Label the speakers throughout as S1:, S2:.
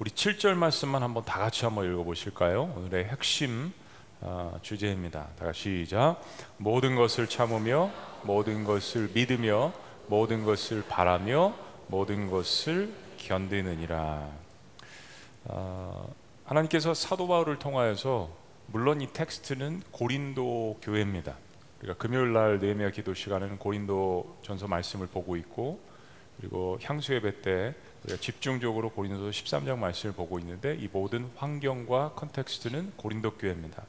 S1: 우리 7절 말씀만 한번 다 같이 한번 읽어보실까요? 오늘의 핵심 어, 주제입니다. 다 같이 시작. 모든 것을 참으며 모든 것을 믿으며 모든 것을 바라며 모든 것을 견디느니라. 어, 하나님께서 사도 바울을 통하여서 물론 이 텍스트는 고린도 교회입니다. 그러니까 금요일 날 네미아 기도 시간에는 고린도 전서 말씀을 보고 있고 그리고 향수 예배 때 우리가 집중적으로 고린도 13장 말씀을 보고 있는데 이 모든 환경과 context는 고린도 교회입니다.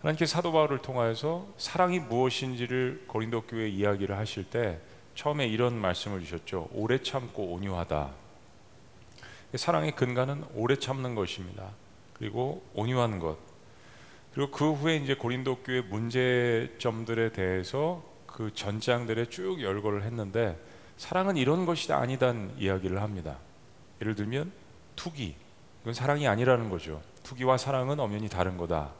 S1: 하나님께 사도 바울을 통하여서 사랑이 무엇인지를 고린도 교회 이야기를 하실 때 처음에 이런 말씀을 주셨죠. 오래 참고 온유하다. 사랑의 근간은 오래 참는 것입니다. 그리고 온유한 것. 그리고 그 후에 이제 고린도 교회 문제점들에 대해서 그 전장들에 쭉 열거를 했는데 사랑은 이런 것이 아니단 이야기를 합니다. 예를 들면 투기. 이건 사랑이 아니라는 거죠. 투기와 사랑은 엄연히 다른 거다.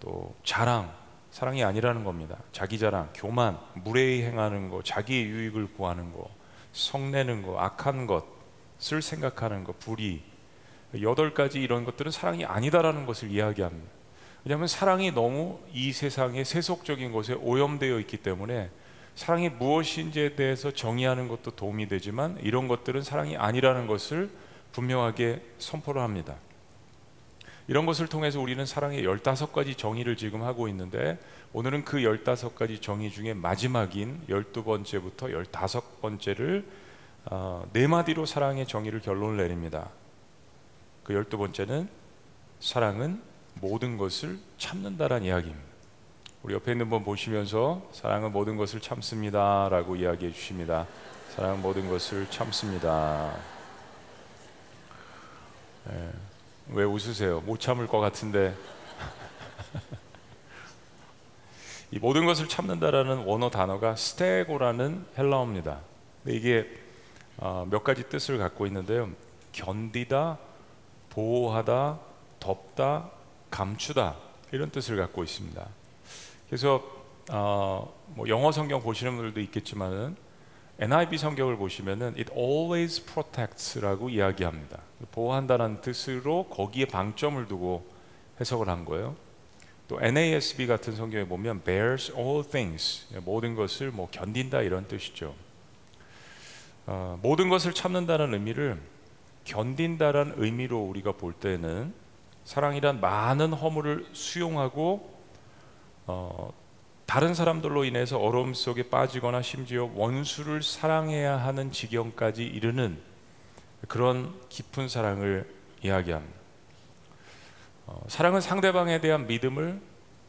S1: 또 자랑. 사랑이 아니라는 겁니다. 자기 자랑, 교만, 무례히 행하는 거, 자기의 유익을 구하는 거, 성내는 거, 악한 것을 생각하는 거, 불의. 여덟 가지 이런 것들은 사랑이 아니다라는 것을 이야기합니다. 왜냐하면 사랑이 너무 이 세상의 세속적인 것에 오염되어 있기 때문에 사랑이 무엇인지에 대해서 정의하는 것도 도움이 되지만 이런 것들은 사랑이 아니라는 것을 분명하게 선포를 합니다. 이런 것을 통해서 우리는 사랑의 15가지 정의를 지금 하고 있는데 오늘은 그 15가지 정의 중에 마지막인 12번째부터 15번째를 어, 네 마디로 사랑의 정의를 결론을 내립니다. 그 12번째는 사랑은 모든 것을 참는다라는 이야기입니다. 우리 옆에 있는 분 보시면서 사랑은 모든 것을 참습니다라고 이야기해 주십니다. 사랑은 모든 것을 참습니다. 네. 왜 웃으세요? 못 참을 것 같은데. 이 모든 것을 참는다라는 원어 단어가 스테고라는 헬라어입니다. 이게 어, 몇 가지 뜻을 갖고 있는데요. 견디다, 보호하다, 덮다, 감추다 이런 뜻을 갖고 있습니다. 그래서 어, 뭐 영어 성경 보시는 분들도 있겠지만은 NIV 성경을 보시면은 it always protects라고 이야기합니다. 보호한다는 뜻으로 거기에 방점을 두고 해석을 한 거예요. 또 NASB 같은 성경에 보면 bears all things 모든 것을 뭐 견딘다 이런 뜻이죠. 어, 모든 것을 참는다는 의미를 견딘다라는 의미로 우리가 볼 때는 사랑이란 많은 허물을 수용하고 어, 다른 사람들로 인해서 어려움 속에 빠지거나 심지어 원수를 사랑해야 하는 지경까지 이르는 그런 깊은 사랑을 이야기합니다. 어, 사랑은 상대방에 대한 믿음을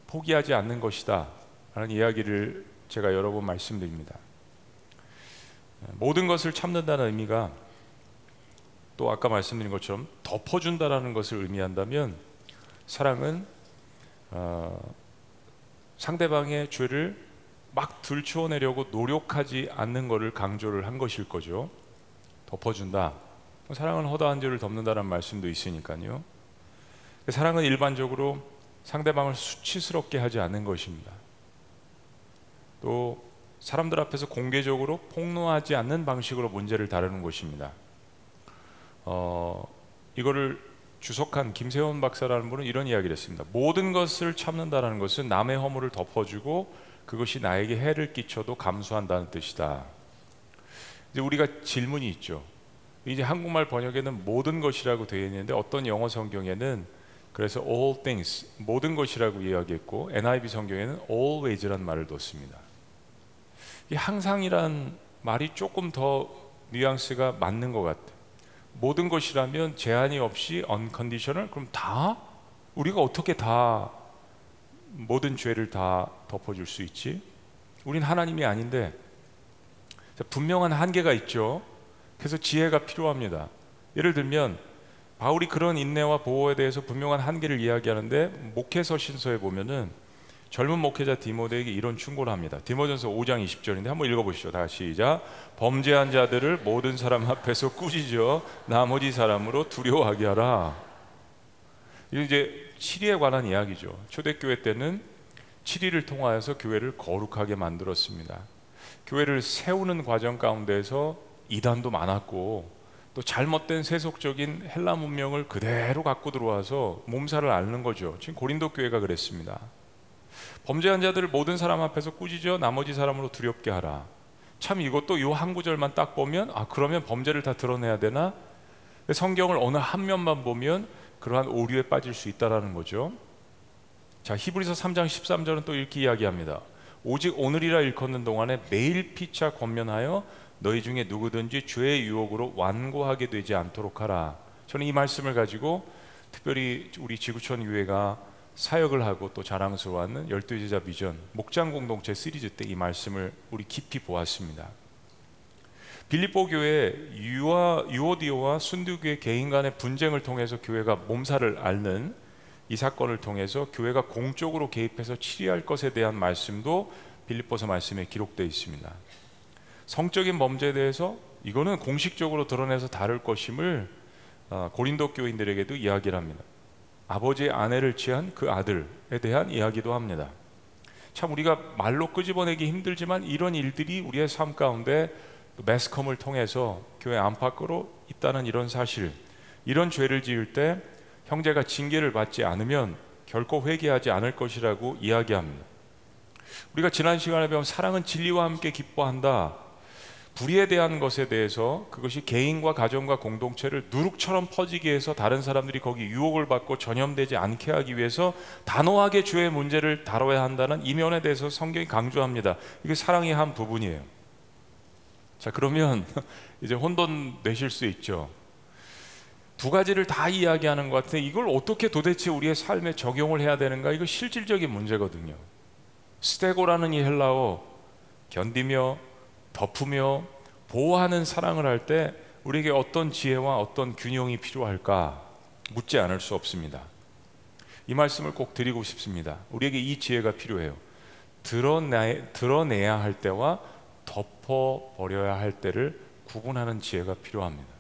S1: 포기하지 않는 것이다. 라는 이야기를 제가 여러 번 말씀드립니다. 모든 것을 참는다는 의미가 또 아까 말씀드린 것처럼 덮어준다라는 것을 의미한다면 사랑은 어, 상대방의 죄를 막 들추어내려고 노력하지 않는 것을 강조를 한 것일 거죠. 덮어준다. 사랑은 허다한 죄를 덮는다는 말씀도 있으니까요. 사랑은 일반적으로 상대방을 수치스럽게 하지 않는 것입니다. 또 사람들 앞에서 공개적으로 폭로하지 않는 방식으로 문제를 다루는 것입니다. 어, 이거를 주석한 김세원 박사라는 분은 이런 이야기를 했습니다. 모든 것을 참는다는 것은 남의 허물을 덮어주고 그것이 나에게 해를 끼쳐도 감수한다는 뜻이다. 이제 우리가 질문이 있죠. 이제 한국말 번역에는 모든 것이라고 되어 있는데 어떤 영어 성경에는 그래서 all things 모든 것이라고 이야기했고 NIV 성경에는 always란 말을 뒀습니다. 이 항상이란 말이 조금 더 뉘앙스가 맞는 것 같아요. 모든 것이라면 제한이 없이 언컨디셔널 그럼 다 우리가 어떻게 다 모든 죄를 다 덮어줄 수 있지? 우린 하나님이 아닌데 분명한 한계가 있죠. 그래서 지혜가 필요합니다. 예를 들면 바울이 그런 인내와 보호에 대해서 분명한 한계를 이야기하는데 목회서 신서에 보면은 젊은 목회자 디모데에게 이런 충고를 합니다. 디모전서 5장 20절인데 한번 읽어보시죠. 다시 시작. 범죄한 자들을 모든 사람 앞에서 꾸짖어 나머지 사람으로 두려워하게 하라. 이제 치리에 관한 이야기죠. 초대교회 때는 치리를 통하여서 교회를 거룩하게 만들었습니다. 교회를 세우는 과정 가운데서 이단도 많았고 또 잘못된 세속적인 헬라 문명을 그대로 갖고 들어와서 몸살을 앓는 거죠. 지금 고린도 교회가 그랬습니다. 범죄한 자들을 모든 사람 앞에서 꾸짖어 나머지 사람으로 두렵게 하라. 참 이것도 요한 구절만 딱 보면 아 그러면 범죄를 다 드러내야 되나? 성경을 어느 한 면만 보면 그러한 오류에 빠질 수 있다라는 거죠. 자 히브리서 3장 13절은 또 이렇게 이야기합니다. 오직 오늘이라 일컫는 동안에 매일 피차 권면하여 너희 중에 누구든지 죄의 유혹으로 완고하게 되지 않도록 하라. 저는 이 말씀을 가지고 특별히 우리 지구촌 교회가 사역을 하고 또 자랑스러워하는 열두 제자 비전 목장 공동체 시리즈 때 이 말씀을 우리 깊이 보았습니다. 빌립보 교회 유아 유오디오와 순두교의 개인 간의 분쟁을 통해서 교회가 몸살을 앓는 이 사건을 통해서 교회가 공적으로 개입해서 치리할 것에 대한 말씀도 빌립보서 말씀에 기록되어 있습니다. 성적인 범죄에 대해서 이거는 공식적으로 드러내서 다룰 것임을 어, 고린도 교인들에게도 이야기를 합니다. 아버지의 아내를 취한 그 아들에 대한 이야기도 합니다. 참 우리가 말로 끄집어내기 힘들지만 이런 일들이 우리의 삶 가운데 매스컴을 통해서 교회 안팎으로 있다는 이런 사실, 이런 죄를 지을 때 형제가 징계를 받지 않으면 결코 회개하지 않을 것이라고 이야기합니다. 우리가 지난 시간에 배운 사랑은 진리와 함께 기뻐한다. 불의에 대한 것에 대해서 그것이 개인과 가정과 공동체를 누룩처럼 퍼지게 해서 다른 사람들이 거기 유혹을 받고 전염되지 않게 하기 위해서 단호하게 죄의 문제를 다뤄야 한다는 이면에 대해서 성경이 강조합니다. 이게 사랑의 한 부분이에요. 자, 그러면 이제 혼돈 내실 수 있죠. 두 가지를 다 이야기하는 것 같은데 이걸 어떻게 도대체 우리의 삶에 적용을 해야 되는가? 이거 실질적인 문제거든요. 스테고라는 이 헬라어 견디며 덮으며 보호하는 사랑을 할 때 우리에게 어떤 지혜와 어떤 균형이 필요할까 묻지 않을 수 없습니다. 이 말씀을 꼭 드리고 싶습니다. 우리에게 이 지혜가 필요해요. 드러내, 드러내야 할 때와 덮어버려야 할 때를 구분하는 지혜가 필요합니다.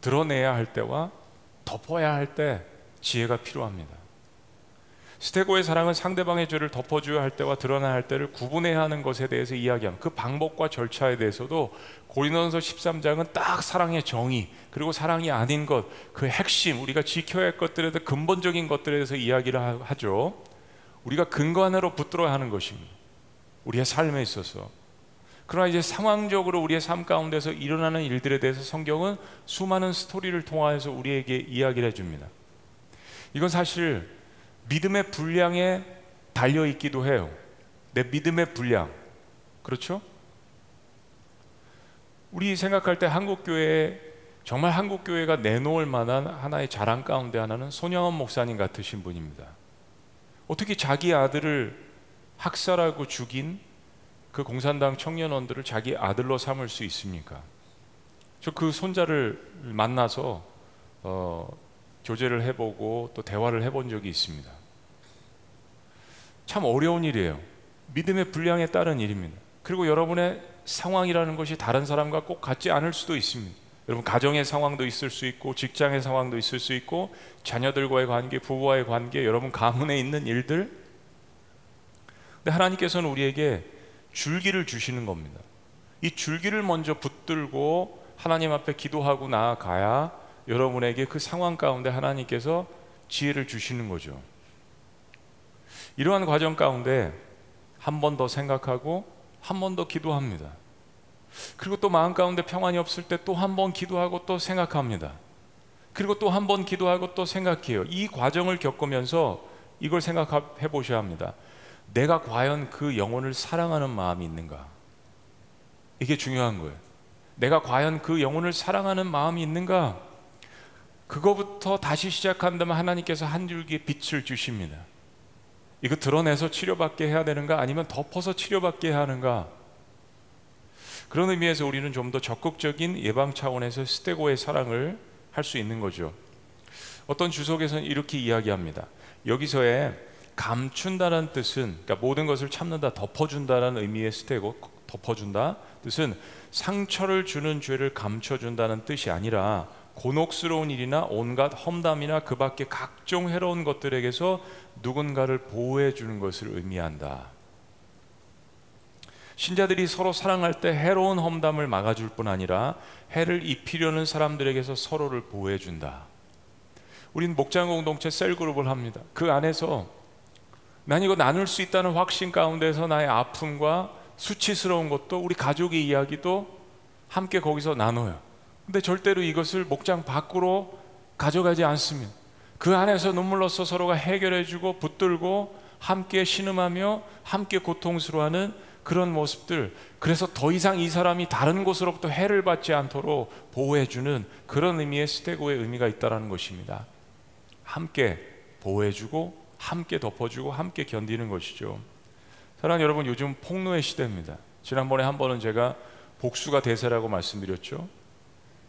S1: 드러내야 할 때와 덮어야 할 때 지혜가 필요합니다. 스테고의 사랑은 상대방의 죄를 덮어줘야 할 때와 드러나야 할 때를 구분해야 하는 것에 대해서 이야기하는 그 방법과 절차에 대해서도 고린도전서 13장은 딱 사랑의 정의 그리고 사랑이 아닌 것 그 핵심 우리가 지켜야 할 것들에 대해 근본적인 것들에 대해서 이야기를 하죠. 우리가 근간으로 붙들어야 하는 것입니다. 우리의 삶에 있어서 그러나 이제 상황적으로 우리의 삶 가운데서 일어나는 일들에 대해서 성경은 수많은 스토리를 통하여서 우리에게 이야기를 해줍니다. 이건 사실 믿음의 분량에 달려 있기도 해요. 내 믿음의 분량. 그렇죠? 우리 생각할 때 한국 교회 정말 한국 교회가 내놓을 만한 하나의 자랑 가운데 하나는 손영원 목사님 같으신 분입니다. 어떻게 자기 아들을 학살하고 죽인 그 공산당 청년원들을 자기 아들로 삼을 수 있습니까? 저 그 손자를 만나서 어, 교제를 해보고 또 대화를 해본 적이 있습니다. 참 어려운 일이에요. 믿음의 분량에 따른 일입니다. 그리고 여러분의 상황이라는 것이 다른 사람과 꼭 같지 않을 수도 있습니다. 여러분 가정의 상황도 있을 수 있고 직장의 상황도 있을 수 있고 자녀들과의 관계, 부부와의 관계, 여러분 가문에 있는 일들. 근데 하나님께서는 우리에게 줄기를 주시는 겁니다. 이 줄기를 먼저 붙들고 하나님 앞에 기도하고 나아가야 여러분에게 그 상황 가운데 하나님께서 지혜를 주시는 거죠. 이러한 과정 가운데 한 번 더 생각하고 한 번 더 기도합니다. 그리고 또 마음 가운데 평안이 없을 때 또 한 번 기도하고 또 생각합니다. 그리고 또 한 번 기도하고 또 생각해요. 이 과정을 겪으면서 이걸 생각해 보셔야 합니다. 내가 과연 그 영혼을 사랑하는 마음이 있는가? 이게 중요한 거예요. 내가 과연 그 영혼을 사랑하는 마음이 있는가? 그거부터 다시 시작한다면 하나님께서 한 줄기 빛을 주십니다. 이거 드러내서 치료받게 해야 되는가? 아니면 덮어서 치료받게 하는가? 그런 의미에서 우리는 좀 더 적극적인 예방 차원에서 스테고의 사랑을 할 수 있는 거죠. 어떤 주석에서는 이렇게 이야기합니다. 여기서의 감춘다는 뜻은 그러니까 모든 것을 참는다, 덮어준다는 의미의 스테고 덮어준다 뜻은 상처를 주는 죄를 감춰준다는 뜻이 아니라 곤혹스러운 일이나 온갖 험담이나 그 밖에 각종 해로운 것들에게서 누군가를 보호해 주는 것을 의미한다. 신자들이 서로 사랑할 때 해로운 험담을 막아줄 뿐 아니라 해를 입히려는 사람들에게서 서로를 보호해 준다. 우린 목장 공동체 셀그룹을 합니다. 그 안에서 난 이거 나눌 수 있다는 확신 가운데서 나의 아픔과 수치스러운 것도 우리 가족의 이야기도 함께 거기서 나눠요. 근데 절대로 이것을 목장 밖으로 가져가지 않습니다. 그 안에서 눈물로써 서로가 해결해주고 붙들고 함께 신음하며 함께 고통스러워하는 그런 모습들. 그래서 더 이상 이 사람이 다른 곳으로부터 해를 받지 않도록 보호해주는 그런 의미의 스테고의 의미가 있다라는 것입니다. 함께 보호해주고 함께 덮어주고 함께 견디는 것이죠. 사랑 여러분, 요즘 폭로의 시대입니다. 지난번에 한 번은 제가 복수가 대세라고 말씀드렸죠.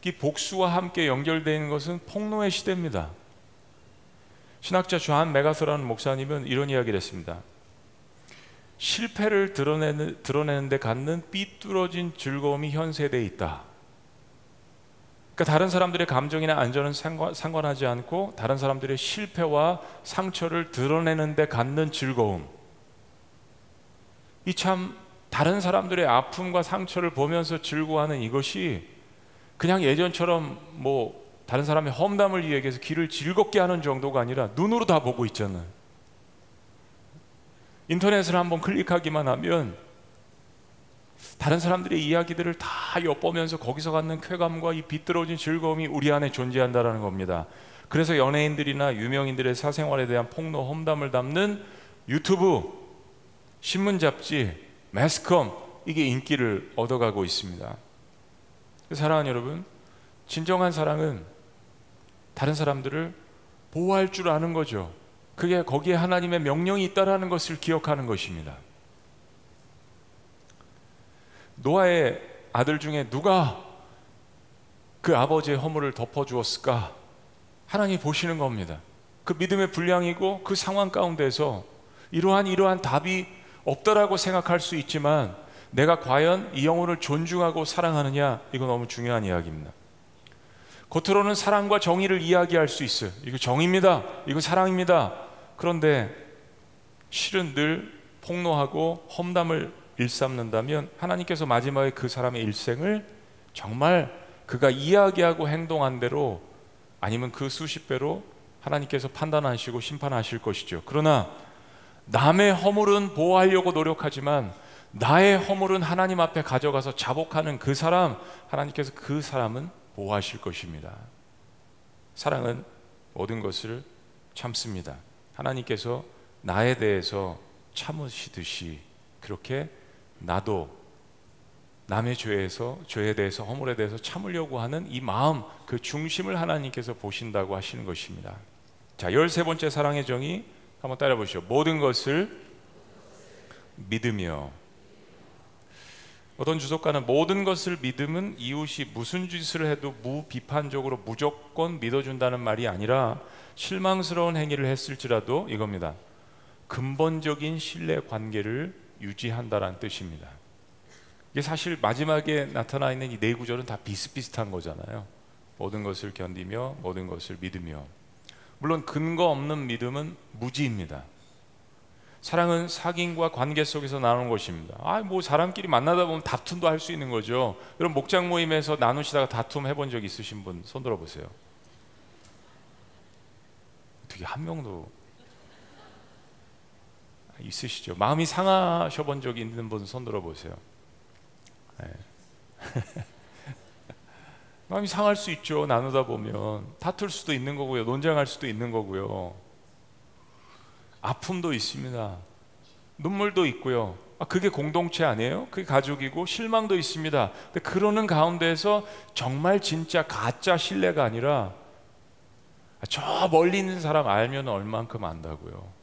S1: 이 복수와 함께 연결되어 있는 것은 폭로의 시대입니다. 신학자 조한 메가서라는 목사님은 이런 이야기를 했습니다. 실패를 드러내는, 드러내는데 갖는 삐뚤어진 즐거움이 현 세대에 있다. 그러니까 다른 사람들의 감정이나 안전은 상관, 상관하지 않고 다른 사람들의 실패와 상처를 드러내는데 갖는 즐거움. 이 참 다른 사람들의 아픔과 상처를 보면서 즐거워하는 이것이 그냥 예전처럼 뭐 다른 사람의 험담을 이야기해서 귀를 즐겁게 하는 정도가 아니라 눈으로 다 보고 있잖아요. 인터넷을 한번 클릭하기만 하면 다른 사람들의 이야기들을 다 엿보면서 거기서 갖는 쾌감과 이 비뚤어진 즐거움이 우리 안에 존재한다라는 겁니다. 그래서 연예인들이나 유명인들의 사생활에 대한 폭로 험담을 담는 유튜브, 신문 잡지, 매스컴 이게 인기를 얻어가고 있습니다. 사랑하는 여러분, 진정한 사랑은 다른 사람들을 보호할 줄 아는 거죠. 그게 거기에 하나님의 명령이 있다라는 것을 기억하는 것입니다. 노아의 아들 중에 누가 그 아버지의 허물을 덮어주었을까? 하나님 보시는 겁니다. 그 믿음의 분량이고 그 상황 가운데서 이러한 이러한 답이 없다라고 생각할 수 있지만 내가 과연 이 영혼을 존중하고 사랑하느냐 이거 너무 중요한 이야기입니다. 겉으로는 사랑과 정의를 이야기할 수 있어요. 이거 정입니다. 이거 사랑입니다. 그런데 실은 늘 폭로하고 험담을 일삼는다면 하나님께서 마지막에 그 사람의 일생을 정말 그가 이야기하고 행동한 대로 아니면 그 수십 배로 하나님께서 판단하시고 심판하실 것이죠. 그러나 남의 허물은 보호하려고 노력하지만 나의 허물은 하나님 앞에 가져가서 자복하는 그 사람, 하나님께서 그 사람은 보호하실 것입니다. 사랑은 모든 것을 참습니다. 하나님께서 나에 대해서 참으시듯이 그렇게 나도 남의 죄에서 죄에 대해서 허물에 대해서 참으려고 하는 이 마음 그 중심을 하나님께서 보신다고 하시는 것입니다. 자, 열세 번째 사랑의 정의 한번 따라 보시죠. 모든 것을 믿으며 어떤 주석가는 모든 것을 믿음은 이웃이 무슨 짓을 해도 무비판적으로 무조건 믿어준다는 말이 아니라 실망스러운 행위를 했을지라도 이겁니다. 근본적인 신뢰 관계를 유지한다라는 뜻입니다. 이게 사실 마지막에 나타나 있는 이 네 구절은 다 비슷비슷한 거잖아요. 모든 것을 견디며 모든 것을 믿으며 물론 근거 없는 믿음은 무지입니다. 사랑은 사귐과 관계 속에서 나오는 것입니다. 아, 뭐 사람끼리 만나다 보면 다툼도 할 수 있는 거죠. 여러분 목장 모임에서 나누시다가 다툼 해본 적 있으신 분 손 들어 보세요. 어떻게 한 명도 있으시죠? 마음이 상하셔 본 적이 있는 분 손 들어 보세요. 네. 마음이 상할 수 있죠. 나누다 보면 다툴 수도 있는 거고요. 논쟁할 수도 있는 거고요. 아픔도 있습니다. 눈물도 있고요. 아, 그게 공동체 아니에요? 그게 가족이고 실망도 있습니다. 근데 그러는 가운데서 정말 진짜 가짜 신뢰가 아니라 아, 저 멀리 있는 사람 알면 얼만큼 안다고요.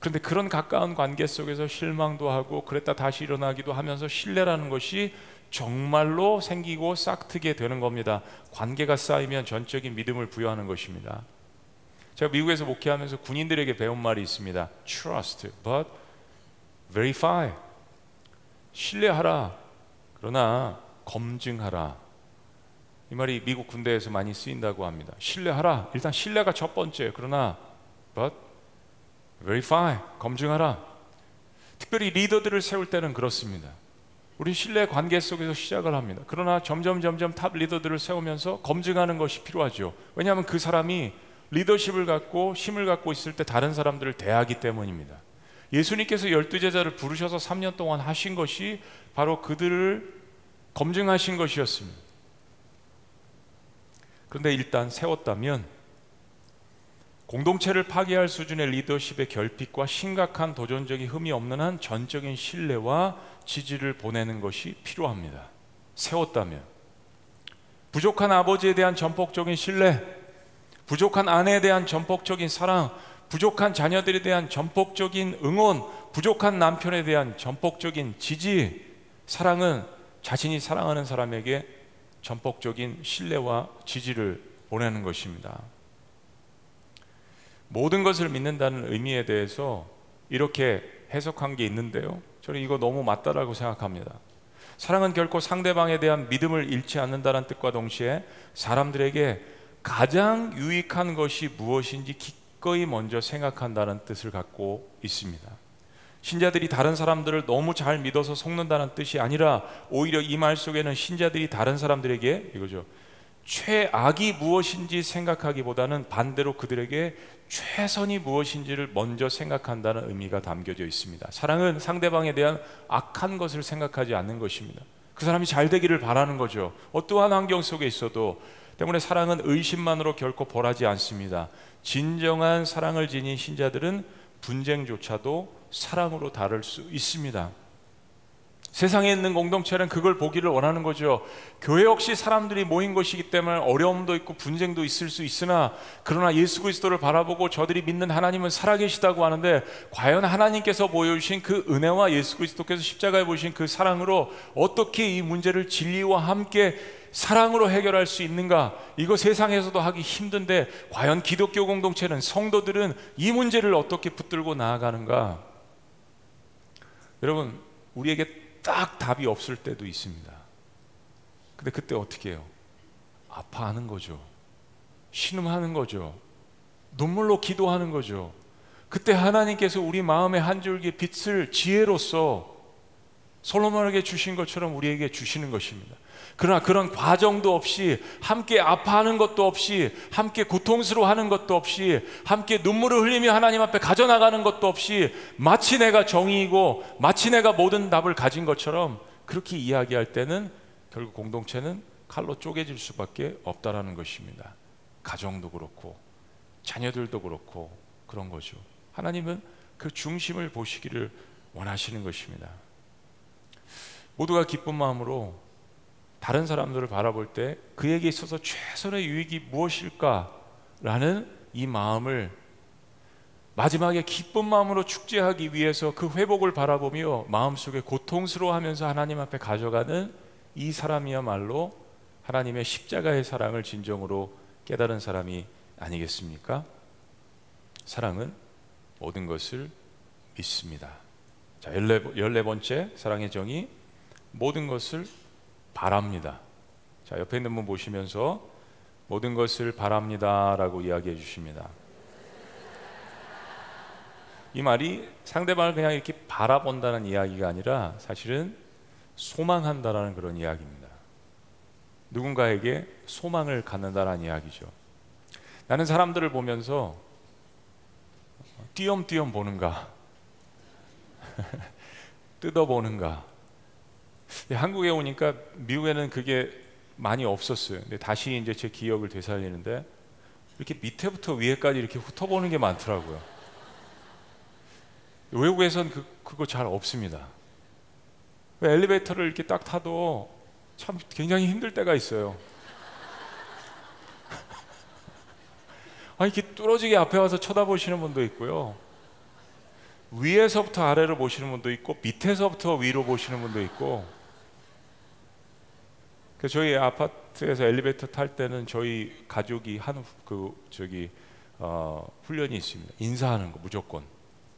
S1: 그런데 그런 가까운 관계 속에서 실망도 하고 그랬다 다시 일어나기도 하면서 신뢰라는 것이 정말로 생기고 싹트게 되는 겁니다. 관계가 쌓이면 전적인 믿음을 부여하는 것입니다. 제가 미국에서 목회하면서 군인들에게 배운 말이 있습니다. Trust, but verify. 신뢰하라. 그러나 검증하라. 이 말이 미국 군대에서 많이 쓰인다고 합니다. 신뢰하라. 일단 신뢰가 첫 번째. 그러나 but verify. 검증하라. 특별히 리더들을 세울 때는 그렇습니다. 우리 신뢰 관계 속에서 시작을 합니다. 그러나 점점 점점 top 리더들을 세우면서 검증하는 것이 필요하죠. 왜냐하면 그 사람이 리더십을 갖고 힘을 갖고 있을 때 다른 사람들을 대하기 때문입니다. 예수님께서 열두 제자를 부르셔서 3년 동안 하신 것이 바로 그들을 검증하신 것이었습니다. 그런데 일단 세웠다면 공동체를 파괴할 수준의 리더십의 결핍과 심각한 도전적인 흠이 없는 한 전적인 신뢰와 지지를 보내는 것이 필요합니다. 세웠다면 부족한 아버지에 대한 전폭적인 신뢰, 부족한 아내에 대한 전폭적인 사랑, 부족한 자녀들에 대한 전폭적인 응원, 부족한 남편에 대한 전폭적인 지지, 사랑은 자신이 사랑하는 사람에게 전폭적인 신뢰와 지지를 보내는 것입니다. 모든 것을 믿는다는 의미에 대해서 이렇게 해석한 게 있는데요. 저는 이거 너무 맞다라고 생각합니다. 사랑은 결코 상대방에 대한 믿음을 잃지 않는다는 뜻과 동시에 사람들에게 가장 유익한 것이 무엇인지 기꺼이 먼저 생각한다는 뜻을 갖고 있습니다. 신자들이 다른 사람들을 너무 잘 믿어서 속는다는 뜻이 아니라 오히려 이 말 속에는 신자들이 다른 사람들에게 이거죠. 최악이 무엇인지 생각하기보다는 반대로 그들에게 최선이 무엇인지를 먼저 생각한다는 의미가 담겨져 있습니다. 사랑은 상대방에 대한 악한 것을 생각하지 않는 것입니다. 그 사람이 잘 되기를 바라는 거죠. 어떠한 환경 속에 있어도 때문에 사랑은 의심만으로 결코 벌하지 않습니다. 진정한 사랑을 지닌 신자들은 분쟁조차도 사랑으로 다룰 수 있습니다. 세상에 있는 공동체는 그걸 보기를 원하는 거죠. 교회 역시 사람들이 모인 것이기 때문에 어려움도 있고 분쟁도 있을 수 있으나 그러나 예수 그리스도를 바라보고 저들이 믿는 하나님은 살아계시다고 하는데 과연 하나님께서 보여주신 그 은혜와 예수 그리스도께서 십자가에 보신 그 사랑으로 어떻게 이 문제를 진리와 함께 사랑으로 해결할 수 있는가? 이거 세상에서도 하기 힘든데 과연 기독교 공동체는 성도들은 이 문제를 어떻게 붙들고 나아가는가? 여러분, 우리에게 딱 답이 없을 때도 있습니다. 근데 그때 어떻게 해요? 아파하는 거죠. 신음하는 거죠. 눈물로 기도하는 거죠. 그때 하나님께서 우리 마음의 한 줄기 빛을 지혜로서 솔로몬에게 주신 것처럼 우리에게 주시는 것입니다. 그러나 그런 과정도 없이 함께 아파하는 것도 없이 함께 고통스러워하는 것도 없이 함께 눈물을 흘리며 하나님 앞에 가져나가는 것도 없이 마치 내가 정의이고 마치 내가 모든 답을 가진 것처럼 그렇게 이야기할 때는 결국 공동체는 칼로 쪼개질 수밖에 없다라는 것입니다. 가정도 그렇고 자녀들도 그렇고 그런 거죠. 하나님은 그 중심을 보시기를 원하시는 것입니다. 모두가 기쁜 마음으로 다른 사람들을 바라볼 때 그에게 있어서 최선의 유익이 무엇일까라는 이 마음을 마지막에 기쁜 마음으로 축제하기 위해서 그 회복을 바라보며 마음속에 고통스러워하면서 하나님 앞에 가져가는 이 사람이야말로 하나님의 십자가의 사랑을 진정으로 깨달은 사람이 아니겠습니까? 사랑은 모든 것을 믿습니다. 자, 14번째 사랑의 정의 모든 것을 바랍니다. 자, 옆에 있는 분 보시면서 모든 것을 바랍니다라고 이야기해 주십니다. 이 말이 상대방을 그냥 이렇게 바라본다는 이야기가 아니라 사실은 소망한다라는 그런 이야기입니다. 누군가에게 소망을 갖는다라는 이야기죠. 나는 사람들을 보면서 띄엄띄엄 보는가, 뜯어보는가, 한국에 오니까 미국에는 그게 많이 없었어요. 근데 다시 이제 제 기억을 되살리는데 이렇게 밑에부터 위에까지 이렇게 훑어보는 게 많더라고요. 외국에선 그, 그거 잘 없습니다. 엘리베이터를 이렇게 딱 타도 참 굉장히 힘들 때가 있어요. 아 이렇게 뚫어지게 앞에 와서 쳐다보시는 분도 있고요. 위에서부터 아래로 보시는 분도 있고 밑에서부터 위로 보시는 분도 있고 그 저희 아파트에서 엘리베이터 탈 때는 저희 가족이 하는 그 저기 어, 훈련이 있습니다. 인사하는 거 무조건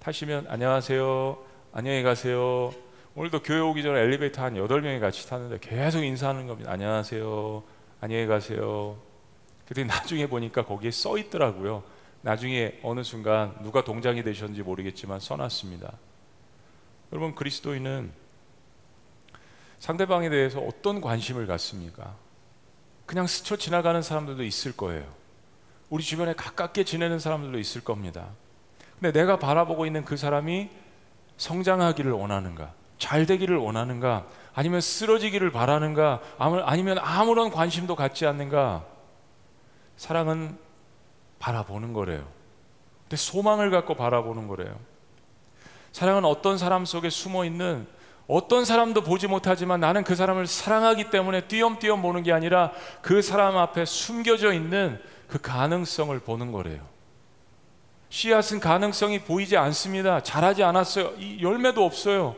S1: 타시면 안녕하세요, 안녕히 가세요. 오늘도 교회 오기 전에 엘리베이터 한 여덟 명이 같이 탔는데 계속 인사하는 겁니다. 안녕하세요, 안녕히 가세요. 그때 나중에 보니까 거기에 써 있더라고요. 나중에 어느 순간 누가 동장이 되셨는지 모르겠지만 써놨습니다. 여러분 그리스도인은 상대방에 대해서 어떤 관심을 갖습니까? 그냥 스쳐 지나가는 사람들도 있을 거예요. 우리 주변에 가깝게 지내는 사람들도 있을 겁니다. 근데 내가 바라보고 있는 그 사람이 성장하기를 원하는가? 잘 되기를 원하는가? 아니면 쓰러지기를 바라는가? 아니면 아무런 관심도 갖지 않는가? 사랑은 바라보는 거래요. 근데 소망을 갖고 바라보는 거래요. 사랑은 어떤 사람 속에 숨어 있는 어떤 사람도 보지 못하지만 나는 그 사람을 사랑하기 때문에 띄엄띄엄 보는 게 아니라 그 사람 앞에 숨겨져 있는 그 가능성을 보는 거래요. 씨앗은 가능성이 보이지 않습니다. 자라지 않았어요. 열매도 없어요.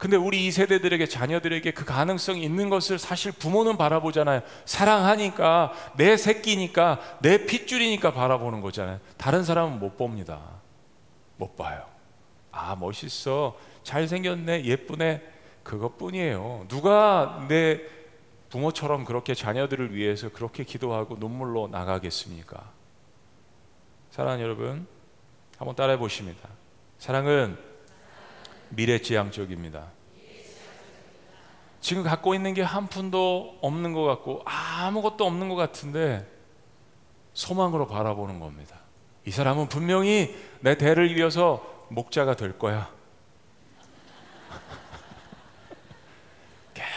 S1: 근데 우리 이 세대들에게 자녀들에게 그 가능성이 있는 것을 사실 부모는 바라보잖아요. 사랑하니까 내 새끼니까 내 핏줄이니까 바라보는 거잖아요. 다른 사람은 못 봅니다. 못 봐요. 아 멋있어, 잘생겼네, 예쁘네 그것뿐이에요. 누가 내 부모처럼 그렇게 자녀들을 위해서 그렇게 기도하고 눈물로 나가겠습니까? 사랑하는 여러분, 한번 따라해 보십니다. 사랑은 미래지향적입니다. 지금 갖고 있는 게 한 푼도 없는 것 같고 아무것도 없는 것 같은데 소망으로 바라보는 겁니다. 이 사람은 분명히 내 대를 이어서 목자가 될 거야.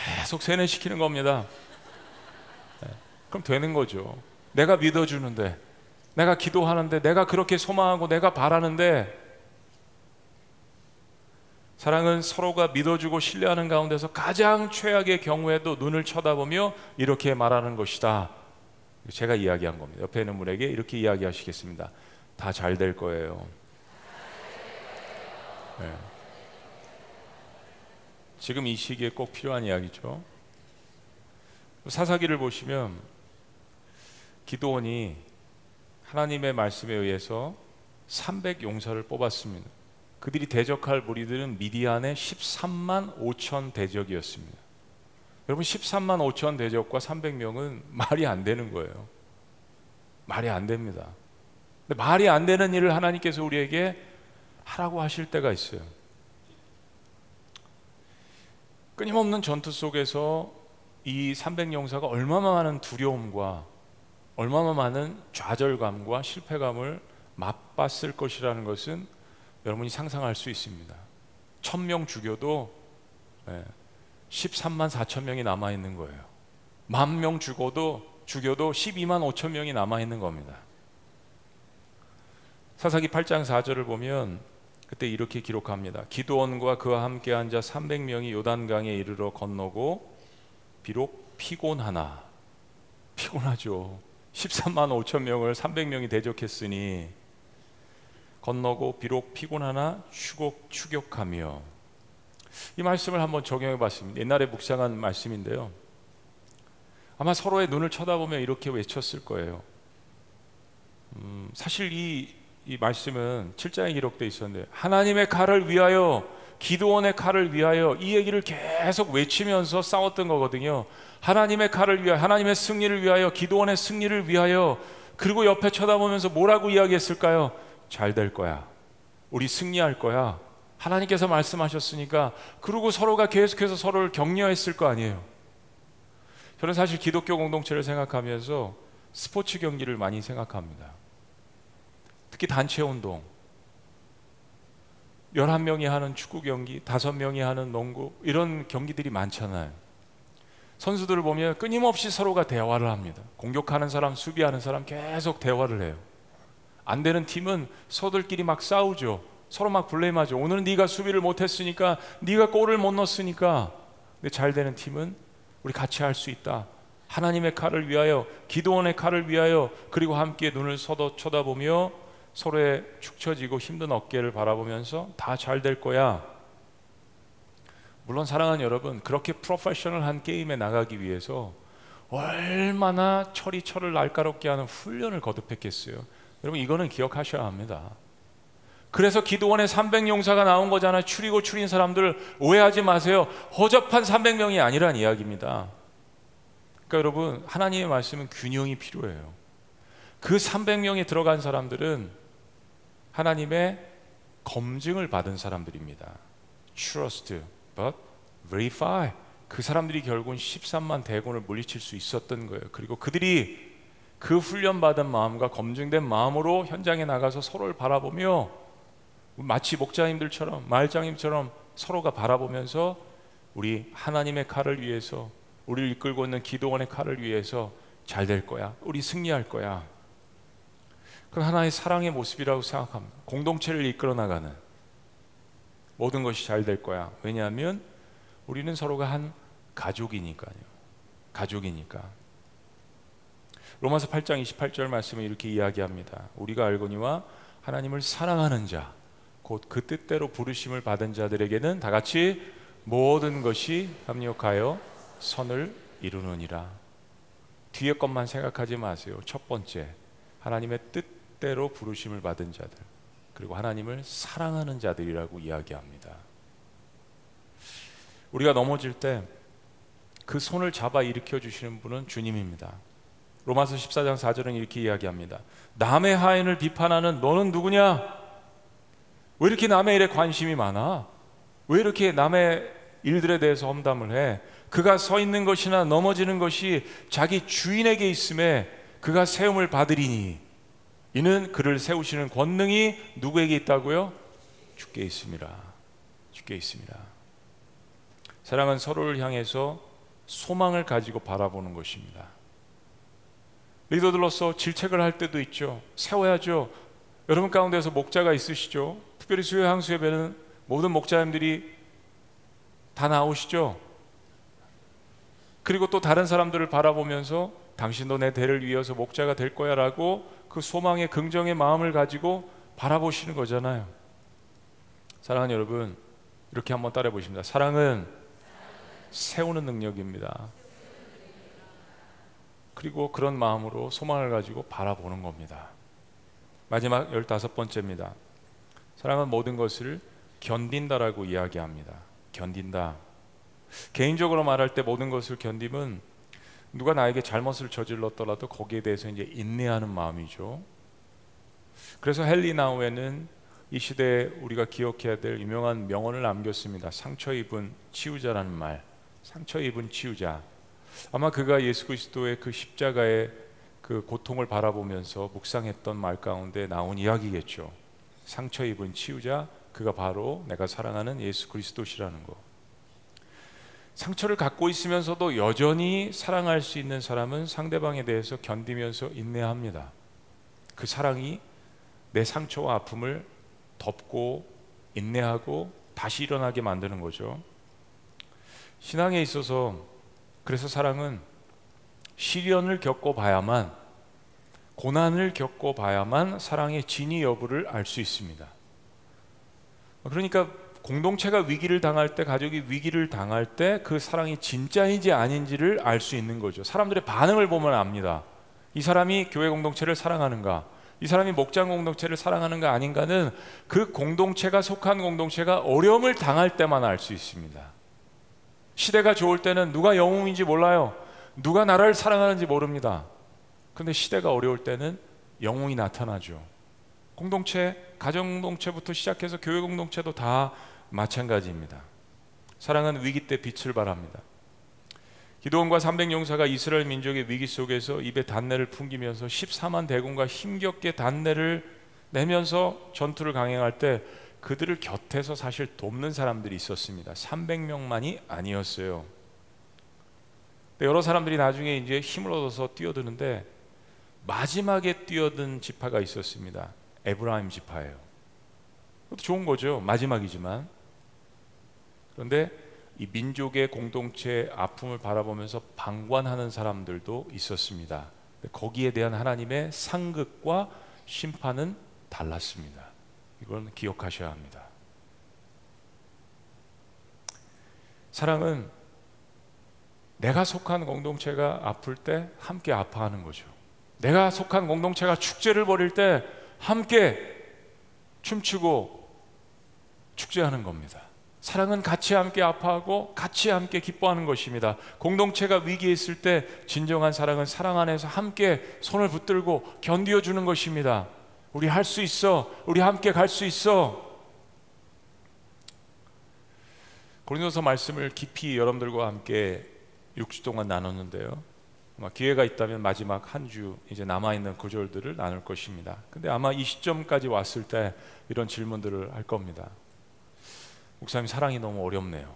S1: 계속 세뇌시키는 겁니다. 네, 그럼 되는 거죠. 내가 믿어주는데, 내가 기도하는데, 내가 그렇게 소망하고 내가 바라는데 사랑은 서로가 믿어주고 신뢰하는 가운데서 가장 최악의 경우에도 눈을 쳐다보며 이렇게 말하는 것이다. 제가 이야기한 겁니다. 옆에 있는 분에게 이렇게 이야기하시겠습니다. 다 잘 될 거예요. 네. 지금 이 시기에 꼭 필요한 이야기죠. 사사기를 보시면 기도원이 하나님의 말씀에 의해서 300 용사를 뽑았습니다. 그들이 대적할 무리들은 미디안의 13만 5천 대적이었습니다. 여러분 13만 5천 대적과 300명은 말이 안 되는 거예요. 말이 안 됩니다. 말이 안 되는 일을 하나님께서 우리에게 하라고 하실 때가 있어요. 끊임없는 전투 속에서 이 300용사가 얼마나 많은 두려움과 얼마나 많은 좌절감과 실패감을 맛봤을 것이라는 것은 여러분이 상상할 수 있습니다. 천명 죽여도 13만 4천 명이 남아 있는 거예요. 만 명 죽어도 죽여도 12만 5천 명이 남아 있는 겁니다. 사사기 8장 4절을 보면 그때 이렇게 기록합니다. 기도원과 그와 함께 앉아 300명이 요단강에 이르러 건너고 비록 피곤하나 피곤하죠. 13만 5천 명을 300명이 대적했으니 건너고 비록 피곤하나 추격, 추격하며 이 말씀을 한번 적용해 봤습니다. 옛날에 묵상한 말씀인데요. 아마 서로의 눈을 쳐다보며 이렇게 외쳤을 거예요. 음, 사실 이, 이 말씀은 7장에 기록되어 있었는데 하나님의 칼을 위하여 기도원의 칼을 위하여 이 얘기를 계속 외치면서 싸웠던 거거든요. 하나님의 칼을 위하여 하나님의 승리를 위하여 기도원의 승리를 위하여 그리고 옆에 쳐다보면서 뭐라고 이야기했을까요? 잘 될 거야. 우리 승리할 거야. 하나님께서 말씀하셨으니까 그리고 서로가 계속해서 서로를 격려했을 거 아니에요. 저는 사실 기독교 공동체를 생각하면서 스포츠 경기를 많이 생각합니다. 특히 단체 운동. 11명이 하는 축구 경기, 5명이 하는 농구 이런 경기들이 많잖아요. 선수들을 보면 끊임없이 서로가 대화를 합니다. 공격하는 사람, 수비하는 사람 계속 대화를 해요. 안 되는 팀은 서들끼리 막 싸우죠. 서로 막 블레임하죠. 오늘은 네가 수비를 못했으니까, 네가 골을 못 넣었으니까. 근데 잘 되는 팀은 우리 같이 할 수 있다. 하나님의 칼을 위하여, 기도원의 칼을 위하여, 그리고 함께 눈을 서도 쳐다보며 서로의 축 처지고 힘든 어깨를 바라보면서 다 잘 될 거야. 물론 사랑하는 여러분, 그렇게 프로페셔널한 게임에 나가기 위해서 얼마나 철이 철을 날카롭게 하는 훈련을 거듭했겠어요. 여러분 이거는 기억하셔야 합니다. 그래서 기도원에 300용사가 나온 거잖아요. 추리고 추린 사람들 오해하지 마세요. 허접한 300명이 아니란 이야기입니다. 그러니까 여러분 하나님의 말씀은 균형이 필요해요. 그 300명이 들어간 사람들은 하나님의 검증을 받은 사람들입니다. Trust, but verify. 그 사람들이 결국은 13만 대군을 물리칠 수 있었던 거예요. 그리고 그들이 그 훈련받은 마음과 검증된 마음으로 현장에 나가서 서로를 바라보며 마치 목자님들처럼 마을장님처럼 서로가 바라보면서 우리 하나님의 칼을 위해서 우리를 이끌고 있는 기도원의 칼을 위해서 잘 될 거야. 우리 승리할 거야. 그건 하나의 사랑의 모습이라고 생각합니다. 공동체를 이끌어 나가는 모든 것이 잘 될 거야. 왜냐하면 우리는 서로가 한 가족이니까요. 가족이니까. 로마서 8장 28절 말씀에 이렇게 이야기합니다. 우리가 알거니와 하나님을 사랑하는 자, 곧 그 뜻대로 부르심을 받은 자들에게는 다 같이 모든 것이 합력하여 선을 이루느니라. 뒤에 것만 생각하지 마세요. 첫 번째, 하나님의 뜻 대로 부르심을 받은 자들, 그리고 하나님을 사랑하는 자들이라고 이야기합니다. 우리가 넘어질 때 그 손을 잡아 일으켜 주시는 분은 주님입니다. 로마서 14장 4절은 이렇게 이야기합니다. 남의 하인을 비판하는 너는 누구냐? 왜 이렇게 남의 일에 관심이 많아? 왜 이렇게 남의 일들에 대해서 험담을 해? 그가 서 있는 것이나 넘어지는 것이 자기 주인에게 있음에 그가 세움을 받으리니 이는 그를 세우시는 권능이 누구에게 있다고요? 주께 있습니다. 주께 있습니다. 사랑은 서로를 향해서 소망을 가지고 바라보는 것입니다. 리더들로서 질책을 할 때도 있죠. 세워야죠. 여러분 가운데서 목자가 있으시죠. 특별히 수요 향수 예배는 모든 목자님들이 다 나오시죠. 그리고 또 다른 사람들을 바라보면서 당신도 내 대를 위해서 목자가 될 거야라고 그 소망의 긍정의 마음을 가지고 바라보시는 거잖아요. 사랑하는 여러분, 이렇게 한번 따라해 보십니다. 사랑은 세우는 능력입니다. 그리고 그런 마음으로 소망을 가지고 바라보는 겁니다. 마지막 열다섯 번째입니다. 사랑은 모든 것을 견딘다라고 이야기합니다. 견딘다. 개인적으로 말할 때 모든 것을 견디면 누가 나에게 잘못을 저질렀더라도 거기에 대해서 이제 인내하는 마음이죠. 그래서 헨리 나우에는 이 시대에 우리가 기억해야 될 유명한 명언을 남겼습니다. 상처 입은 치유자라는 말. 상처 입은 치유자. 아마 그가 예수 그리스도의 그 십자가의 그 고통을 바라보면서 묵상했던 말 가운데 나온 이야기겠죠. 상처 입은 치유자 그가 바로 내가 사랑하는 예수 그리스도시라는 거. 상처를 갖고 있으면서도 여전히 사랑할 수 있는 사람은 상대방에 대해서 견디면서 인내합니다. 그 사랑이 내 상처와 아픔을 덮고 인내하고 다시 일어나게 만드는 거죠. 신앙에 있어서 그래서 사랑은 시련을 겪어봐야만 고난을 겪어봐야만 사랑의 진위 여부를 알 수 있습니다. 그러니까 공동체가 위기를 당할 때 가족이 위기를 당할 때 그 사랑이 진짜인지 아닌지를 알 수 있는 거죠. 사람들의 반응을 보면 압니다. 이 사람이 교회 공동체를 사랑하는가? 이 사람이 목장 공동체를 사랑하는가 아닌가는 그 공동체가 속한 공동체가 어려움을 당할 때만 알 수 있습니다. 시대가 좋을 때는 누가 영웅인지 몰라요. 누가 나라를 사랑하는지 모릅니다. 근데 시대가 어려울 때는 영웅이 나타나죠. 공동체, 가정 공동체부터 시작해서 교회 공동체도 다 마찬가지입니다. 사랑은 위기 때 빛을 발합니다. 기도원과 300용사가 이스라엘 민족의 위기 속에서 입에 단내를 풍기면서 14만 대군과 힘겹게 단내를 내면서 전투를 강행할 때 그들을 곁에서 사실 돕는 사람들이 있었습니다. 300명만이 아니었어요. 여러 사람들이 나중에 이제 힘을 얻어서 뛰어드는데 마지막에 뛰어든 지파가 있었습니다. 에브라임 지파예요. 좋은 거죠. 마지막이지만. 그런데 이 민족의 공동체 아픔을 바라보면서 방관하는 사람들도 있었습니다. 거기에 대한 하나님의 상극과 심판은 달랐습니다. 이건 기억하셔야 합니다. 사랑은 내가 속한 공동체가 아플 때 함께 아파하는 거죠. 내가 속한 공동체가 축제를 벌일 때 함께 춤추고 축제하는 겁니다. 사랑은 같이 함께 아파하고 같이 함께 기뻐하는 것입니다. 공동체가 위기에 있을 때 진정한 사랑은 사랑 안에서 함께 손을 붙들고 견디어 주는 것입니다. 우리 할 수 있어. 우리 함께 갈 수 있어. 고린도서 말씀을 깊이 여러분들과 함께 6주 동안 나눴는데요. 아마 기회가 있다면 마지막 한 주 이제 남아 있는 구절들을 나눌 것입니다. 근데 아마 이 시점까지 왔을 때 이런 질문들을 할 겁니다. 목사님 사랑이 너무 어렵네요.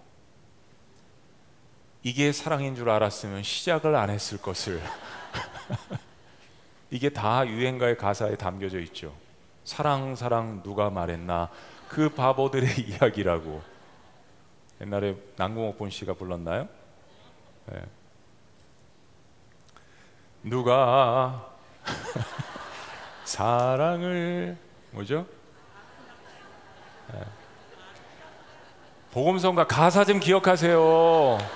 S1: 이게 사랑인 줄 알았으면 시작을 안 했을 것을. 이게 다 유행가의 가사에 담겨져 있죠. 사랑 사랑 누가 말했나 그 바보들의 이야기라고. 옛날에 남궁옥 본 씨가 불렀나요? 네. 누가 사랑을 뭐죠? 네. 복음성가 가사 좀 기억하세요.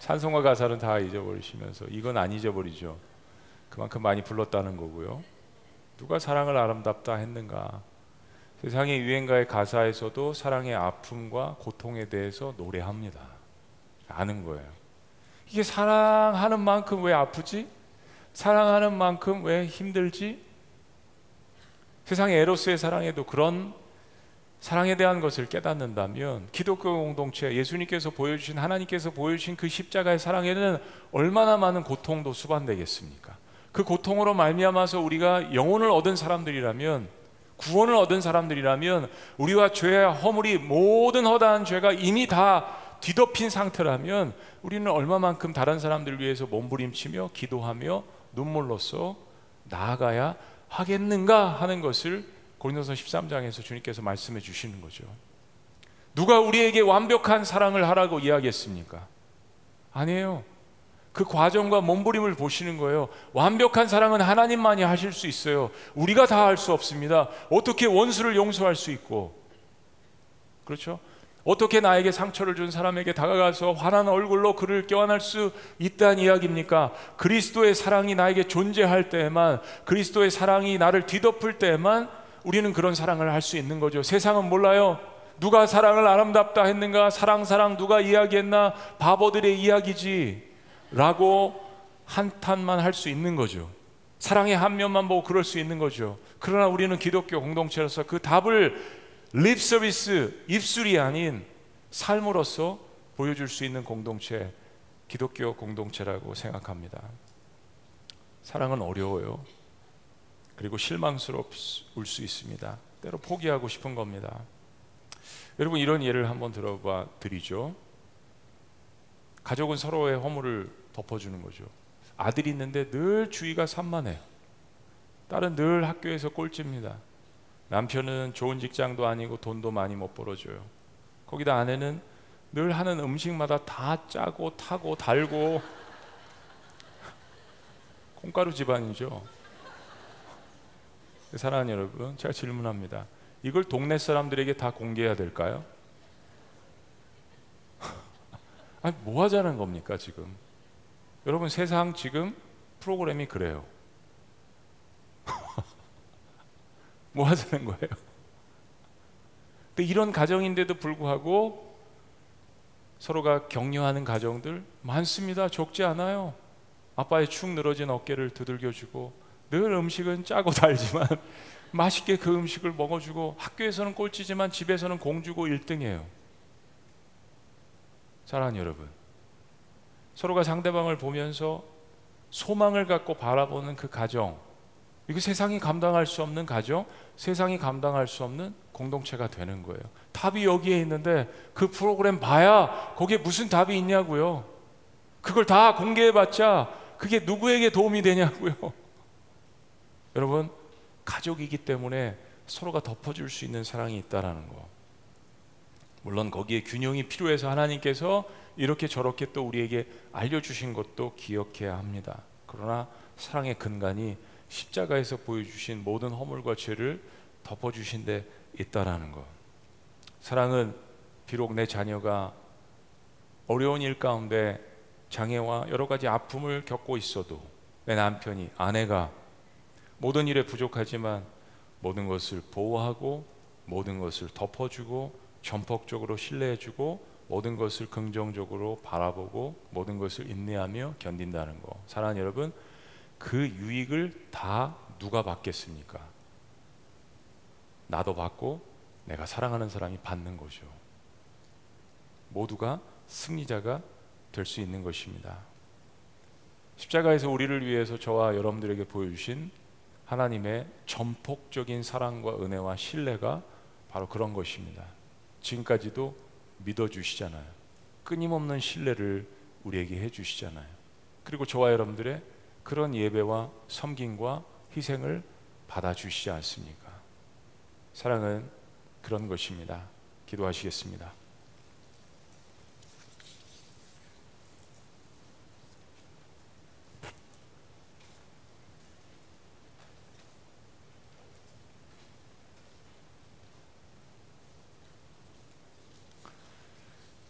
S1: 찬송가 가사는 다 잊어버리시면서 이건 안 잊어버리죠. 그만큼 많이 불렀다는 거고요. 누가 사랑을 아름답다 했는가? 세상의 유행가의 가사에서도 사랑의 아픔과 고통에 대해서 노래합니다. 아는 거예요. 이게 사랑하는 만큼 왜 아프지? 사랑하는 만큼 왜 힘들지? 세상의 에로스의 사랑에도 그런 사랑에 대한 것을 깨닫는다면 기독교 공동체 예수님께서 보여주신 하나님께서 보여주신 그 십자가의 사랑에는 얼마나 많은 고통도 수반되겠습니까? 그 고통으로 말미암아서 우리가 영혼을 얻은 사람들이라면 구원을 얻은 사람들이라면 우리와 죄와 허물이 모든 허다한 죄가 이미 다 뒤덮인 상태라면 우리는 얼마만큼 다른 사람들 위해서 몸부림치며 기도하며 눈물로써 나아가야 하겠는가 하는 것을 고린도서 13장에서 주님께서 말씀해 주시는 거죠. 누가 우리에게 완벽한 사랑을 하라고 이야기했습니까? 아니에요. 그 과정과 몸부림을 보시는 거예요. 완벽한 사랑은 하나님만이 하실 수 있어요. 우리가 다 할 수 없습니다. 어떻게 원수를 용서할 수 있고, 그렇죠? 어떻게 나에게 상처를 준 사람에게 다가가서 환한 얼굴로 그를 껴안을 수 있다는 이야기입니까? 그리스도의 사랑이 나에게 존재할 때에만, 그리스도의 사랑이 나를 뒤덮을 때에만 우리는 그런 사랑을 할 수 있는 거죠. 세상은 몰라요. 누가 사랑을 아름답다 했는가? 사랑, 사랑 누가 이야기했나? 바보들의 이야기지. 라고 한탄만 할 수 있는 거죠. 사랑의 한 면만 보고 그럴 수 있는 거죠. 그러나 우리는 기독교 공동체로서 그 답을 립 서비스, 입술이 아닌 삶으로서 보여줄 수 있는 공동체, 기독교 공동체라고 생각합니다. 사랑은 어려워요. 그리고 실망스러울 수 있습니다. 때로 포기하고 싶은 겁니다. 여러분 이런 예를 한번 들어봐 드리죠. 가족은 서로의 허물을 덮어주는 거죠. 아들이 있는데 늘 주의가 산만해요. 딸은 늘 학교에서 꼴찌입니다. 남편은 좋은 직장도 아니고 돈도 많이 못 벌어줘요. 거기다 아내는 늘 하는 음식마다 다 짜고 타고 달고 콩가루 집안이죠. 사랑하는 여러분, 제가 질문합니다. 이걸 동네 사람들에게 다 공개해야 될까요? 아니, 뭐 하자는 겁니까, 지금? 여러분, 세상 지금 프로그램이 그래요. 뭐 하자는 거예요? 근데 이런 가정인데도 불구하고 서로가 격려하는 가정들 많습니다. 적지 않아요. 아빠의 축 늘어진 어깨를 두들겨주고 늘 음식은 짜고 달지만 맛있게 그 음식을 먹어주고 학교에서는 꼴찌지만 집에서는 공주고 1등이에요. 사랑하는 여러분, 서로가 상대방을 보면서 소망을 갖고 바라보는 그 가정, 이거 세상이 감당할 수 없는 가정, 세상이 감당할 수 없는 공동체가 되는 거예요. 답이 여기에 있는데 그 프로그램 봐야 거기에 무슨 답이 있냐고요. 그걸 다 공개해봤자 그게 누구에게 도움이 되냐고요. 여러분, 가족이기 때문에 서로가 덮어줄 수 있는 사랑이 있다라는 거. 물론 거기에 균형이 필요해서 하나님께서 이렇게 저렇게 또 우리에게 알려주신 것도 기억해야 합니다. 그러나 사랑의 근간이 십자가에서 보여주신 모든 허물과 죄를 덮어주신 데 있다라는 것. 사랑은 비록 내 자녀가 어려운 일 가운데 장애와 여러 가지 아픔을 겪고 있어도 내 남편이 아내가 모든 일에 부족하지만 모든 것을 보호하고 모든 것을 덮어주고 전폭적으로 신뢰해주고 모든 것을 긍정적으로 바라보고 모든 것을 인내하며 견딘다는 거. 사랑하는 여러분, 그 유익을 다 누가 받겠습니까? 나도 받고 내가 사랑하는 사람이 받는 거죠. 모두가 승리자가 될 수 있는 것입니다. 십자가에서 우리를 위해서 저와 여러분들에게 보여주신 하나님의 전폭적인 사랑과 은혜와 신뢰가 바로 그런 것입니다. 지금까지도 믿어주시잖아요. 끊임없는 신뢰를 우리에게 해주시잖아요. 그리고 저와 여러분들의 그런 예배와 섬김과 희생을 받아주시지 않습니까? 사랑은 그런 것입니다. 기도하시겠습니다.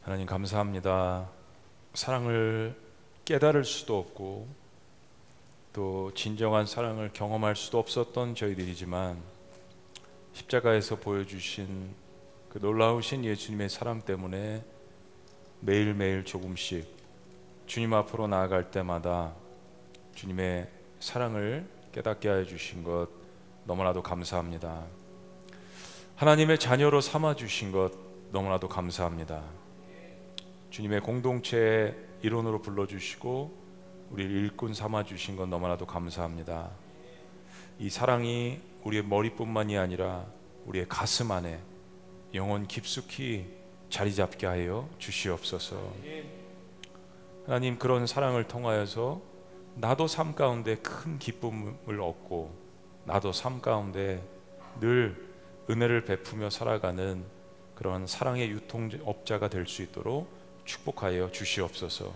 S1: 하나님 감사합니다. 사랑을 깨달을 수도 없고 또 진정한 사랑을 경험할 수도 없었던 저희들이지만 십자가에서 보여주신 그 놀라우신 예수님의 사랑 때문에 매일매일 조금씩 주님 앞으로 나아갈 때마다 주님의 사랑을 깨닫게 해 주신 것 너무나도 감사합니다. 하나님의 자녀로 삼아 주신 것 너무나도 감사합니다. 주님의 공동체의 일원으로 불러주시고 우리를 일꾼 삼아 주신 건 너무나도 감사합니다. 이 사랑이 우리의 머리뿐만이 아니라 우리의 가슴 안에 영원 깊숙이 자리 잡게 하여 주시옵소서. 하나님 그런 사랑을 통하여서 나도 삶 가운데 큰 기쁨을 얻고 나도 삶 가운데 늘 은혜를 베푸며 살아가는 그런 사랑의 유통업자가 될 수 있도록 축복하여 주시옵소서.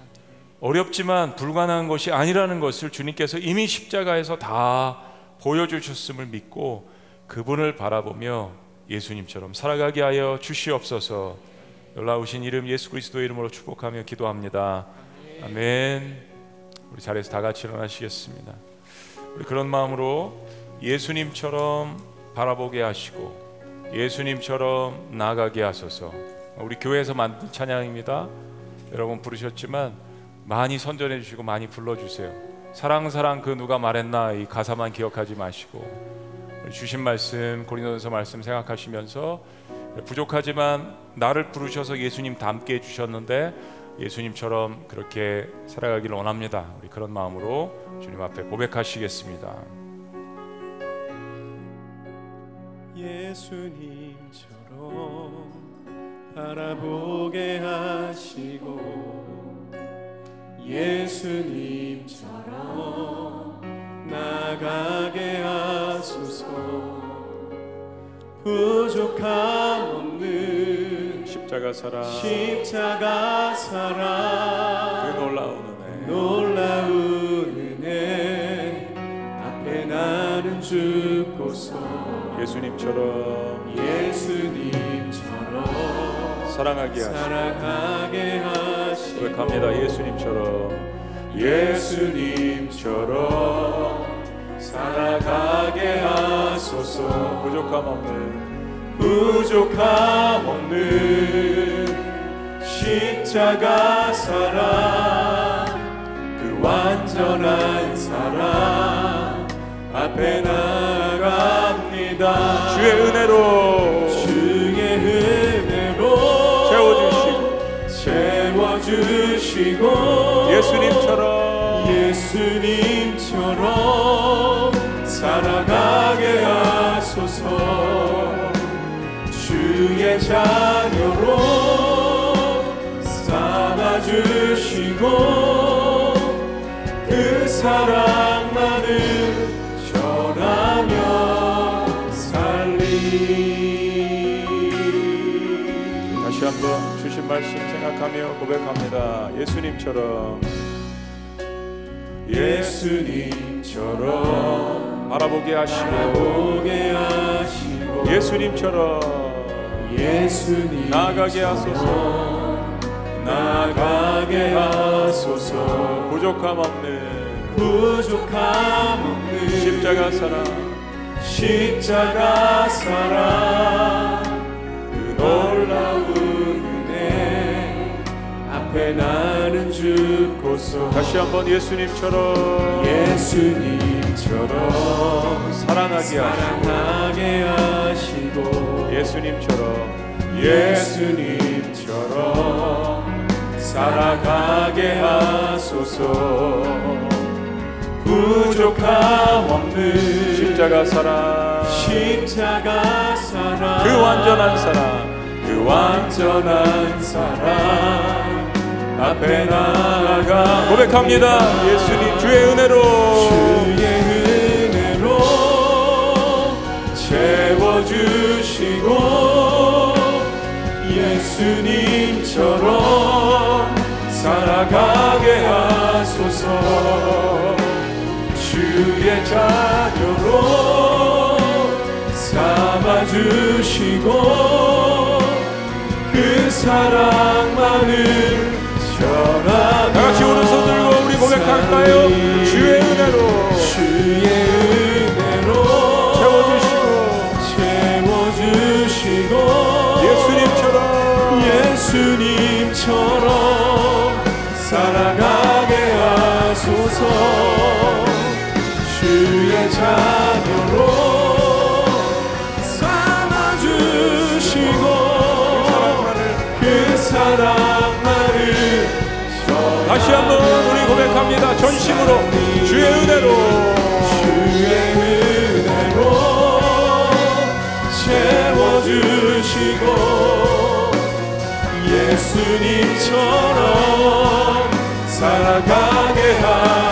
S1: 어렵지만 불가능한 것이 아니라는 것을 주님께서 이미 십자가에서 다 보여주셨음을 믿고 그분을 바라보며 예수님처럼 살아가게 하여 주시옵소서. 놀라우신 이름 예수 그리스도의 이름으로 축복하며 기도합니다. 아멘. 우리 자리에서 다 같이 일어나시겠습니다. 우리 그런 마음으로 예수님처럼 바라보게 하시고 예수님처럼 나가게 하소서. 우리 교회에서 만든 찬양입니다. 여러분 부르셨지만 많이 선전해 주시고 많이 불러 주세요. 사랑 사랑 그 누가 말했나 이 가사만 기억하지 마시고 주신 말씀 고린도전서 말씀 생각하시면서 부족하지만 나를 부르셔서 예수님 닮게 해 주셨는데 예수님처럼 그렇게 살아가기를 원합니다. 우리 그런 마음으로 주님 앞에 고백하시겠습니다.
S2: 예수님처럼 바라보게 하시고 예수님처럼 나가게 하소서. 부족함 없는
S1: 십자가 사랑.
S2: 십자가 사랑.
S1: 그 놀라운 은혜
S2: 놀라운 은혜 앞에 나는 죽고서
S1: 예수님처럼.
S2: 예수님처럼
S1: 사랑하게 하시고. 고백합니다. 예수님처럼.
S2: 예수님처럼 살아가게 하소서.
S1: 부족함 없는.
S2: 부족함 없는 십자가 사랑. 그 완전한 사랑 앞에 나갑니다.
S1: 주의 은혜로 주시고 예수님처럼.
S2: 예수님처럼 살아가게 하소서. 주의 자녀로 삼아주시고 그 사랑만을 전하며 살리
S1: 한번 주신 말씀 생각하며 고백합니다. 예수님처럼.
S2: 예수님처럼.
S1: 바라보게 하시고.
S2: 보게 하시고.
S1: 예수님처럼.
S2: 예수님
S1: 나아가게 하소서.
S2: 나가게 하소서.
S1: 부족함 없는.
S2: 부족함 없는.
S1: 십자가 사랑.
S2: 십자가 사랑. 그 놀라운 앞에 나는 죽고서
S1: 다시 한번 예수님처럼
S2: 예수님처럼
S1: 사랑하게
S2: 사랑하게 하시고
S1: 예수님처럼
S2: 예수님처럼 살아가게 하소서. 부족함 없는
S1: 십자가 사랑
S2: 십자가 사랑.
S1: 그 완전한 사랑
S2: 그 완전한 사랑 앞에 나아가
S1: 고백합니다. 예수님 주의 은혜로.
S2: 주의 은혜로 채워주시고 예수님처럼 살아가게 하소서. 주의 자녀로 삼아주시고 그 사랑만을
S1: 다 같이 오른손 들고 우리 고백할까요? 주의 은혜로.
S2: 주의 은혜로.
S1: 채워주시고.
S2: 채워주시고.
S1: 예수님처럼.
S2: 예수님처럼 살아가게 하소서. 주의 자
S1: 고백합니다. 전심으로. 주의 은혜로.
S2: 주의 은혜로 채워주시고 예수님처럼 살아가게 하소서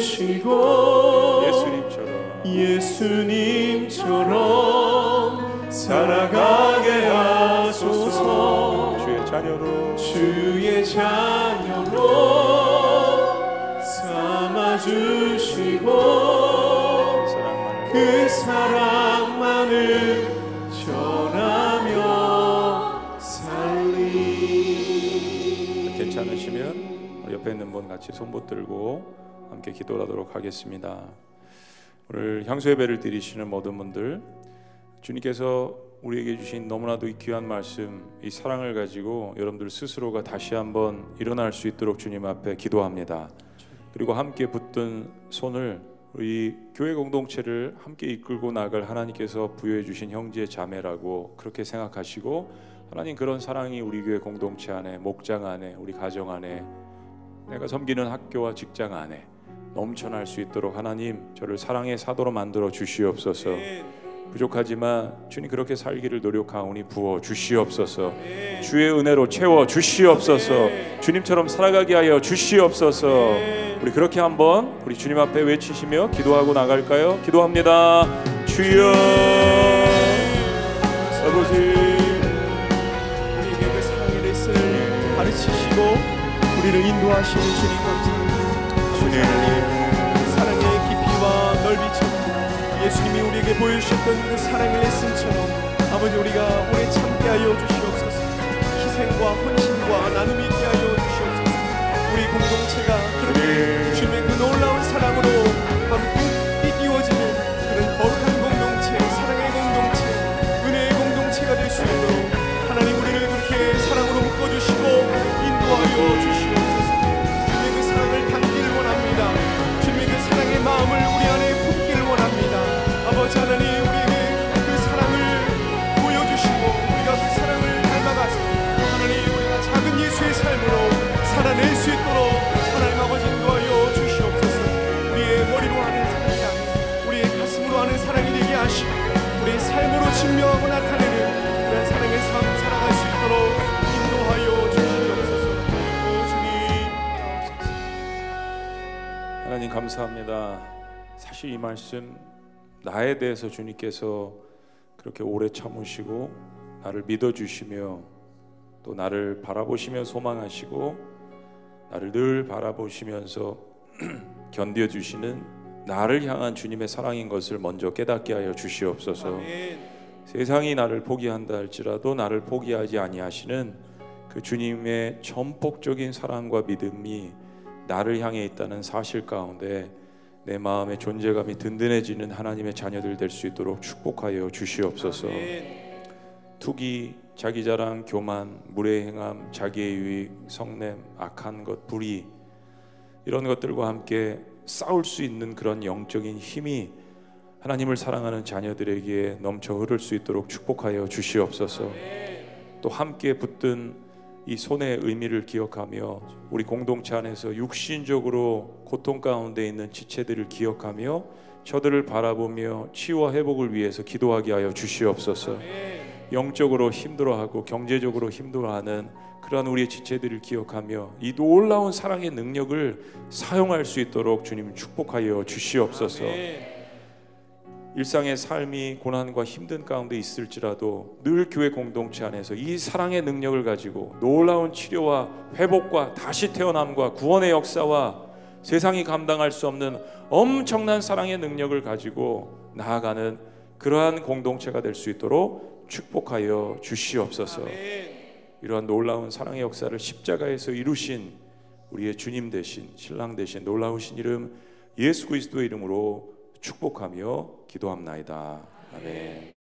S2: 주시고
S1: 예수님처럼.
S2: 예수님처럼 살아가게 하소서.
S1: 주의 자녀로.
S2: 주의 자녀로 삼아 주시고
S1: 사랑만을
S2: 그 사랑만을 전하며 살리.
S1: 괜찮으시면 옆에 있는 분 같이 손 붙들고 함께 기도하도록 하겠습니다. 오늘 향수 예배를 드리시는 모든 분들 주님께서 우리에게 주신 너무나도 이 귀한 말씀 이 사랑을 가지고 여러분들 스스로가 다시 한번 일어날 수 있도록 주님 앞에 기도합니다. 그리고 함께 붙든 손을 우리 교회 공동체를 함께 이끌고 나갈 하나님께서 부여해 주신 형제 자매라고 그렇게 생각하시고 하나님 그런 사랑이 우리 교회 공동체 안에 목장 안에 우리 가정 안에 내가 섬기는 학교와 직장 안에 넘쳐날 수 있도록 하나님 저를 사랑의 사도로 만들어 주시옵소서. 부족하지만 주님 그렇게 살기를 노력하오니 부어 주시옵소서. 주의 은혜로 채워 주시옵소서. 주님처럼 살아가게 하여 주시옵소서. 우리 그렇게 한번 우리 주님 앞에 외치시며 기도하고 나갈까요? 기도합니다. 주여 아버지
S2: 우리에게 그 사랑의 레슨을 가르치시고 우리를 인도하시는 주님 감사합니다.
S1: 주님
S2: 사랑의 깊이와 넓이처럼 예수님이 우리에게 보여주셨던 그 사랑의 레슨처럼 아버지 우리가 오래 참게 하여 주시옵소서. 희생과 헌신과 나눔이 있게 하여 주시옵소서. 우리 공동체가 그렇게 주님의 그 놀라운 사랑으로 증명하고 나타내는 그런 사랑의 삶 살아갈 수 있도록 인도하여 주시옵소서
S1: 하나님 감사합니다. 사실 이 말씀 나에 대해서 주님께서 그렇게 오래 참으시고 나를 믿어 주시며 또 나를 바라보시며 소망하시고 나를 늘 바라보시면서 견뎌 주시는 나를 향한 주님의 사랑인 것을 먼저 깨닫게 하여 주시옵소서. 세상이 나를 포기한다 할지라도 나를 포기하지 아니하시는 그 주님의 전폭적인 사랑과 믿음이 나를 향해 있다는 사실 가운데 내 마음의 존재감이 든든해지는 하나님의 자녀들 될 수 있도록 축복하여 주시옵소서. 투기, 자기 자랑, 교만, 물의 행함, 자기의 유익, 성냄, 악한 것, 불의 이런 것들과 함께 싸울 수 있는 그런 영적인 힘이 하나님을 사랑하는 자녀들에게 넘쳐 흐를 수 있도록 축복하여 주시옵소서. 또 함께 붙든 이 손의 의미를 기억하며 우리 공동체 안에서 육신적으로 고통 가운데 있는 지체들을 기억하며 저들을 바라보며 치유와 회복을 위해서 기도하게 하여 주시옵소서. 영적으로 힘들어하고 경제적으로 힘들어하는 그러한 우리의 지체들을 기억하며 이 놀라운 사랑의 능력을 사용할 수 있도록 주님 축복하여 주시옵소서. 일상의 삶이 고난과 힘든 가운데 있을지라도 늘 교회 공동체 안에서 이 사랑의 능력을 가지고 놀라운 치료와 회복과 다시 태어남과 구원의 역사와 세상이 감당할 수 없는 엄청난 사랑의 능력을 가지고 나아가는 그러한 공동체가 될 수 있도록 축복하여 주시옵소서. 이러한 놀라운 사랑의 역사를 십자가에서 이루신 우리의 주님 대신 신랑 대신 놀라우신 이름 예수 그리스도의 이름으로 축복하며 기도합나이다. 아멘.